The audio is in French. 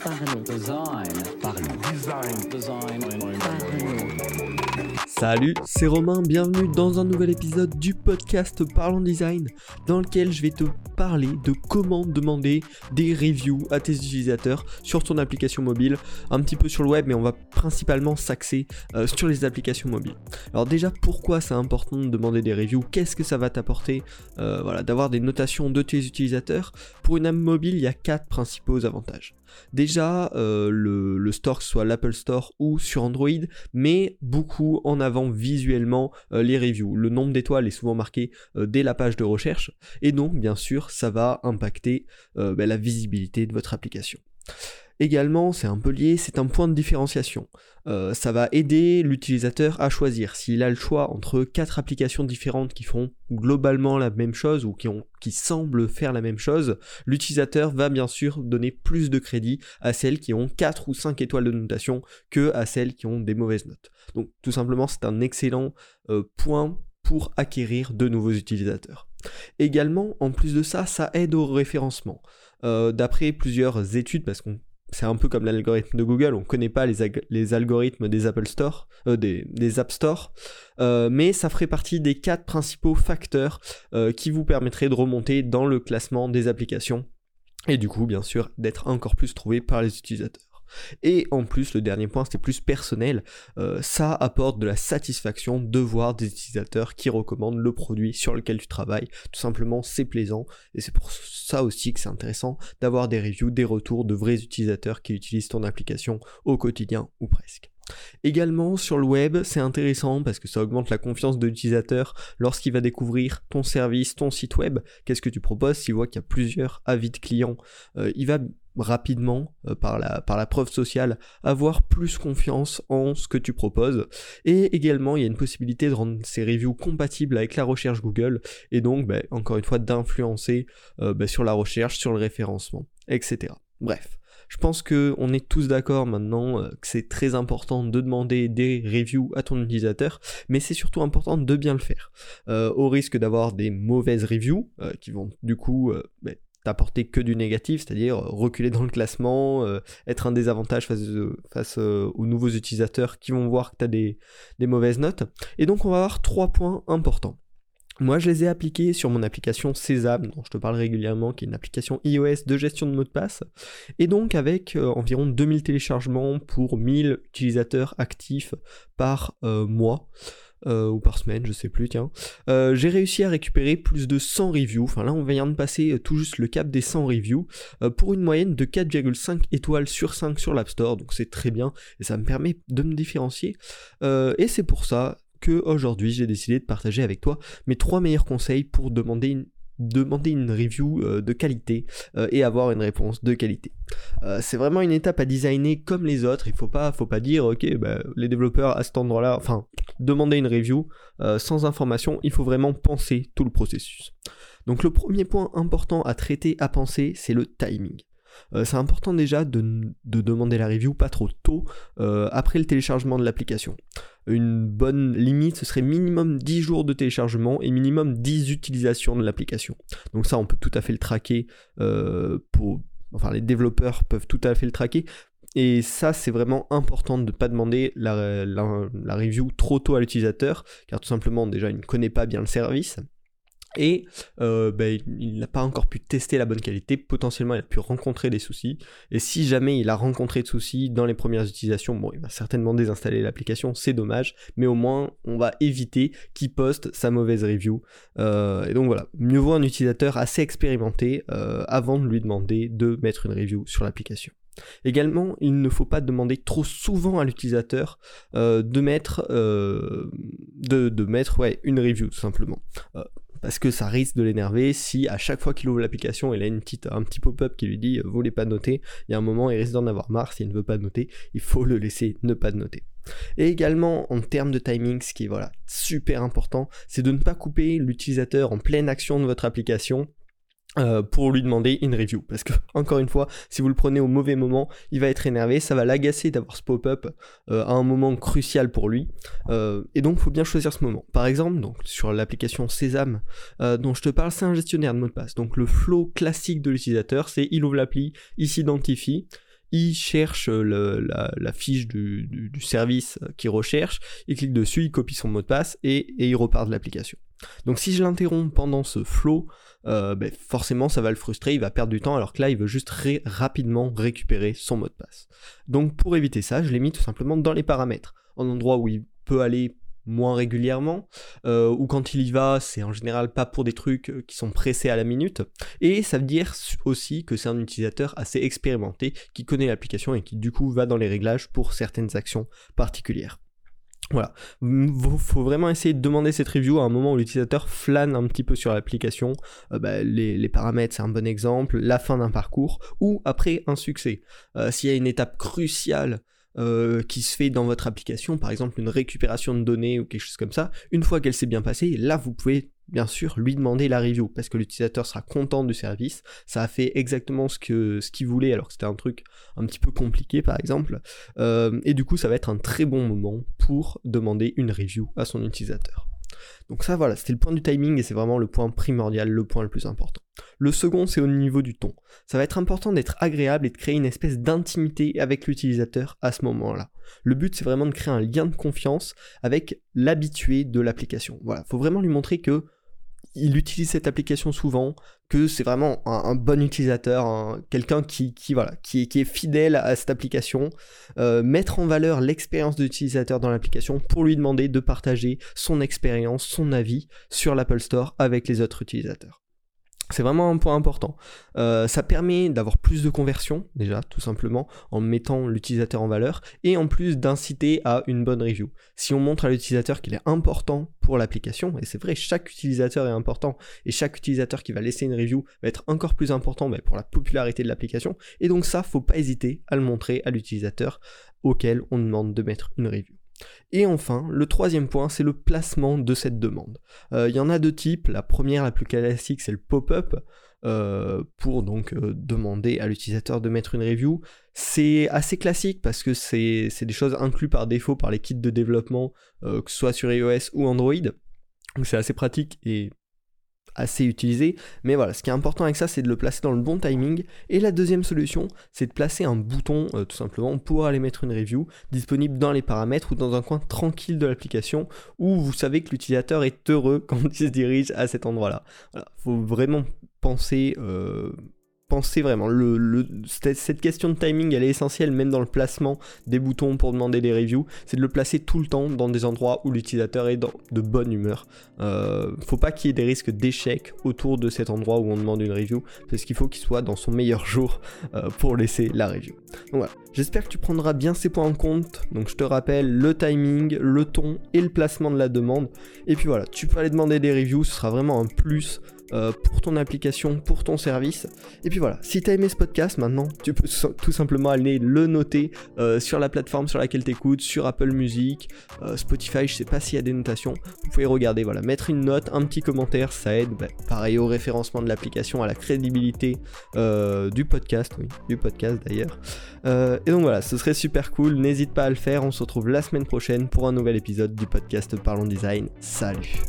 Parlons. Design. Parlons. Design. Design. Parlons. Salut, c'est Romain, bienvenue dans un nouvel épisode du podcast Parlons Design, dans lequel je vais te parler de comment demander des reviews à tes utilisateurs sur ton application mobile, un petit peu sur le web, mais on va principalement s'axer euh, sur les applications mobiles. Alors déjà, pourquoi c'est important de demander des reviews? Qu'est-ce que ça va t'apporter? Euh, Voilà, d'avoir des notations de tes utilisateurs. Pour une app mobile, il y a quatre principaux avantages. Déjà, euh, le, store, que ce soit l'Apple Store ou sur Android, met beaucoup en avant visuellement euh, les reviews. Le nombre d'étoiles est souvent marqué euh, dès la page de recherche, et donc bien sûr, ça va impacter ben, la visibilité de votre application. Également, c'est un peu lié, c'est un point de différenciation. Euh, ça va aider l'utilisateur à choisir. S'il a le choix entre quatre applications différentes qui font globalement la même chose ou qui, ont, qui semblent faire la même chose, l'utilisateur va bien sûr donner plus de crédit à celles qui ont 4 ou 5 étoiles de notation que à celles qui ont des mauvaises notes. Donc tout simplement, c'est un excellent euh, point pour acquérir de nouveaux utilisateurs. Également, en plus de ça, ça aide au référencement. Euh, D'après plusieurs études, parce qu'on c'est un peu comme l'algorithme de Google, on ne connaît pas les, algorithmes des Apple Store, euh, des, des App Store, euh, mais ça ferait partie des quatre principaux facteurs euh, qui vous permettraient de remonter dans le classement des applications et du coup, bien sûr, d'être encore plus trouvé par les utilisateurs. Et en plus, le dernier point, c'était plus personnel. Euh, ça apporte de la satisfaction de voir des utilisateurs qui recommandent le produit sur lequel tu travailles. Tout simplement, c'est plaisant. Et c'est pour ça aussi que c'est intéressant d'avoir des reviews, des retours de vrais utilisateurs qui utilisent ton application au quotidien ou presque. Également sur le web, c'est intéressant parce que ça augmente la confiance de l'utilisateur lorsqu'il va découvrir ton service, ton site web, qu'est-ce que tu proposes, s'il voit qu'il y a plusieurs avis de clients, euh, il va rapidement, euh, par, la, preuve sociale, avoir plus confiance en ce que tu proposes. Et également, il y a une possibilité de rendre ces reviews compatibles avec la recherche Google et donc, bah, encore une fois, d'influencer euh, bah, sur la recherche, sur le référencement, etc. Bref. Je pense que on est tous d'accord maintenant euh, que c'est très important de demander des reviews à ton utilisateur, mais c'est surtout important de bien le faire. Au risque d'avoir des mauvaises reviews qui vont du coup bah, t'apporter que du négatif, c'est-à-dire euh, reculer dans le classement, euh, être un désavantage face, euh, aux nouveaux utilisateurs qui vont voir que tu as des, mauvaises notes. Et donc on va avoir trois points importants. Moi, je les ai appliqués sur mon application Sésame, dont je te parle régulièrement, qui est une application iOS de gestion de mots de passe. Et donc, avec environ 2000 téléchargements pour 1000 utilisateurs actifs par mois, euh, ou par semaine, je sais plus, tiens, euh, j'ai réussi à récupérer plus de 100 reviews. Enfin, là, on vient de passer euh, tout juste le cap des 100 reviews euh, pour une moyenne de 4,5 étoiles sur 5 sur l'App Store. Donc, c'est très bien et ça me permet de me différencier. Et c'est pour ça que aujourd'hui j'ai décidé de partager avec toi mes trois meilleurs conseils pour demander une, demander une review de qualité et avoir une réponse de qualité. C'est vraiment une étape à designer comme les autres. Il faut pas, faut pas dire ok, bah, les développeurs à cet endroit-là, enfin demander une review euh, sans information. Il faut vraiment penser tout le processus. Donc le premier point important à traiter, à penser, c'est le timing. Euh, c'est important déjà de, de, demander la review pas trop tôt euh, après le téléchargement de l'application. Une bonne limite, ce serait minimum 10 jours de téléchargement et minimum 10 utilisations de l'application. Donc ça, on peut tout à fait le traquer pour... Enfin, les développeurs peuvent tout à fait le traquer. Et ça, c'est vraiment important de ne pas demander la, review trop tôt à l'utilisateur, car tout simplement, déjà, il ne connaît pas bien le service. Et euh, bah, il n'a pas encore pu tester la bonne qualité, potentiellement il a pu rencontrer des soucis, et si jamais il a rencontré de soucis dans les premières utilisations, bon il va certainement désinstaller l'application, c'est dommage, mais au moins on va éviter qu'il poste sa mauvaise review, euh, et donc voilà, mieux vaut un utilisateur assez expérimenté euh, avant de lui demander de mettre une review sur l'application. Également, il ne faut pas demander trop souvent à l'utilisateur euh, de mettre, euh, une review tout simplement. Euh, parce que ça risque de l'énerver si à chaque fois qu'il ouvre l'application, il a un petit pop-up qui lui dit vous voulez pas noter, il y a un moment il risque d'en avoir marre, s'il ne veut pas noter, il faut le laisser ne pas noter. Et également en termes de timing, ce qui est voilà, super important, c'est de ne pas couper l'utilisateur en pleine action de votre application euh, pour lui demander une review. Parce que, encore une fois, si vous le prenez au mauvais moment, il va être énervé, ça va l'agacer d'avoir ce pop-up euh, à un moment crucial pour lui. Euh, et donc, il faut bien choisir ce moment. Par exemple, donc, sur l'application Sésame dont je te parle, c'est un gestionnaire de mot de passe. Donc, le flow classique de l'utilisateur, c'est il ouvre l'appli, il s'identifie, il cherche la, fiche du, service qu'il recherche, il clique dessus, il copie son mot de passe et, et il repart de l'application. Donc si je l'interromps pendant ce flow, euh, ben, forcément ça va le frustrer, il va perdre du temps alors que là il veut juste rapidement récupérer son mot de passe. Donc pour éviter ça, je l'ai mis tout simplement dans les paramètres, en endroit où il peut aller moins régulièrement, euh, ou quand il y va, c'est en général pas pour des trucs euh, qui sont pressés à la minute, et ça veut dire aussi que c'est un utilisateur assez expérimenté, qui connaît l'application et qui du coup va dans les réglages pour certaines actions particulières. Voilà, il faut vraiment essayer de demander cette review à un moment où l'utilisateur flâne un petit peu sur l'application. Euh, bah, les, paramètres, c'est un bon exemple. La fin d'un parcours ou après un succès. Euh, s'il y a une étape cruciale euh, qui se fait dans votre application, par exemple une récupération de données ou quelque chose comme ça, une fois qu'elle s'est bien passée, là vous pouvez bien sûr lui demander la review parce que l'utilisateur sera content du service, ça a fait exactement ce qu'il voulait alors que c'était un truc un petit peu compliqué par exemple, et du coup ça va être un très bon moment demander une review à son utilisateur. Donc ça voilà, c'était le point du timing et c'est vraiment le point primordial, le point le plus important. Le second c'est au niveau du ton. Ça va être important d'être agréable et de créer une espèce d'intimité avec l'utilisateur à ce moment-là. Le but c'est vraiment de créer un lien de confiance avec l'habitué de l'application. Voilà, faut vraiment lui montrer que il utilise cette application souvent, que c'est vraiment un, bon utilisateur, quelqu'un qui, est fidèle à cette application, euh, mettre en valeur l'expérience de l'utilisateur dans l'application pour lui demander de partager son expérience, son avis sur l'Apple Store avec les autres utilisateurs. C'est vraiment un point important. Euh, ça permet d'avoir plus de conversion, déjà, tout simplement, en mettant l'utilisateur en valeur, et en plus d'inciter à une bonne review. Si on montre à l'utilisateur qu'il est important pour l'application, et c'est vrai, chaque utilisateur est important, et chaque utilisateur qui va laisser une review va être encore plus important mais pour la popularité de l'application, et donc ça, faut pas hésiter à le montrer à l'utilisateur auquel on demande de mettre une review. Et enfin, le troisième point, c'est le placement de cette demande. Euh, il y en a deux types. La première, la plus classique, c'est le pop-up. Euh, pour donc euh, demander à l'utilisateur de mettre une review. C'est assez classique parce que c'est des choses incluses par défaut par les kits de développement, que ce soit sur iOS ou Android. Donc c'est assez pratique et assez utilisé. Mais voilà, ce qui est important avec ça, c'est de le placer dans le bon timing. Et la deuxième solution, c'est de placer un bouton, euh, tout simplement, pour aller mettre une review disponible dans les paramètres ou dans un coin tranquille de l'application où vous savez que l'utilisateur est heureux quand il se dirige à cet endroit-là. Faut vraiment penser euh, pensez vraiment. Le, cette question de timing, elle est essentielle même dans le placement des boutons pour demander des reviews. C'est de le placer tout le temps dans des endroits où l'utilisateur est dans de bonne humeur. Euh, faut pas qu'il y ait des risques d'échec autour de cet endroit où on demande une review, parce qu'il faut qu'il soit dans son meilleur jour euh, pour laisser la review. Donc voilà. J'espère que tu prendras bien ces points en compte. Donc je te rappelle le timing, le ton et le placement de la demande. Et puis voilà, tu peux aller demander des reviews, ce sera vraiment un plus euh, pour ton application, pour ton service. Et puis voilà, si tu as aimé ce podcast maintenant, tu peux tout simplement aller le noter euh, sur la plateforme sur laquelle tu écoutes, sur Apple Music, euh, Spotify, je sais pas s'il y a des notations. Vous pouvez regarder, voilà, mettre une note, un petit commentaire, ça aide, bah, pareil au référencement de l'application, à la crédibilité du podcast, oui, du podcast d'ailleurs. et donc voilà, ce serait super cool, n'hésite pas à le faire, on se retrouve la semaine prochaine pour un nouvel épisode du podcast Parlons Design. Salut.